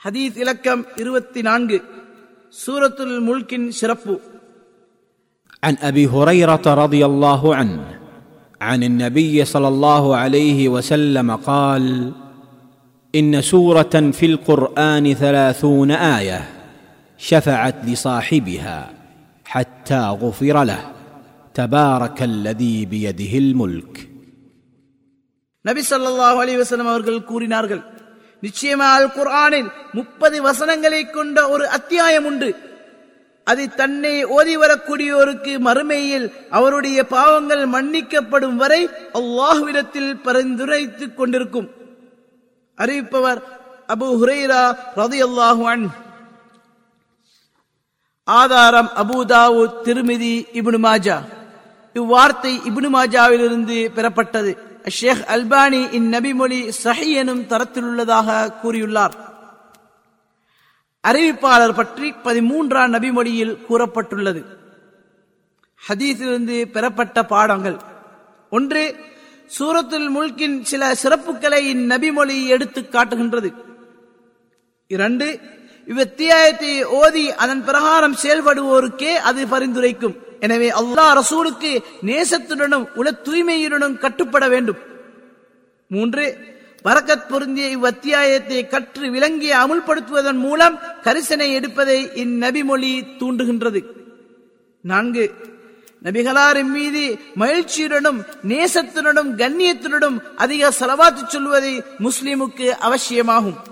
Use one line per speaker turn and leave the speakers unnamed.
ஹதீஸ் இலக்கம் இருபத்தி நான்கு சூரத்துல் முல்கின் சிறப்பு
عن ابي هريره رضي الله عنه عن النبي صلى الله عليه وسلم قال ان سوره في القران ثلاثون ايه شفعت لصاحبها حتى غفر له تبارك الذي بيده الملك
நபி ஸல்லல்லாஹு அலைஹி வஸல்லம் அவர்கள் கூறினார்கள் நிச்சயமாக அல் குர்ஆனில் முப்பது வசனங்களை கொண்ட ஒரு அத்தியாயம் உண்டு. அது தன்னை ஓதி வரக்கூடியோருக்கு மறுமையில் அவருடைய பாவங்கள் மன்னிக்கப்படும் வரை அல்லாஹுவிடத்தில் பரிந்துரைத்துக் கொண்டிருக்கும். அறிவிப்பவர் அபு ஹுரைரா ரதி அல்லாஹுவன் ஆதாரம் அபுதாவு திருமிதி இபுனு மாஜா. இவ்வார்த்தை இபுனு மாஜாவிலிருந்து பெறப்பட்டது. ஷேக் அல்பானி இந்நபிமொழி சஹி எனும் தரத்தில் உள்ளதாக கூறியுள்ளார் அறிவிப்பாளர் பற்றி பதிமூன்றாம் நபிமொழியில் கூறப்பட்டுள்ளது ஹதீஸிலிருந்து பெறப்பட்ட பாடங்கள் ஒன்று சூரத்துல் முல்கின் சில சிறப்புகளை இந்நபிமொழி எடுத்து காட்டுகின்றது இரண்டு இவ்வத்தியாயத்தை ஓதி அதன் பிரகாரம் செயல்படுவோருக்கே அது பரிந்துரைக்கும் எனவே அல்லாஹ் ரசூலுக்கு நேசத்துடனும் உல தூய்மையுடனும் கட்டுப்பட வேண்டும். மூன்று வரக்கத் பொருந்திய இவ்வத்தியாயத்தை கற்று விளங்கி அமுல்படுத்துவதன் மூலம் கரிசனை எடுப்பதை இந்நபிமொழி தூண்டுகின்றது. நான்கு நபிகளாரின் மீது மகிழ்ச்சியுடனும் நேசத்துடனும் கண்ணியத்துடனும் அதிக செலவாத்து சொல்வதை முஸ்லிமுக்கு அவசியமாகும்.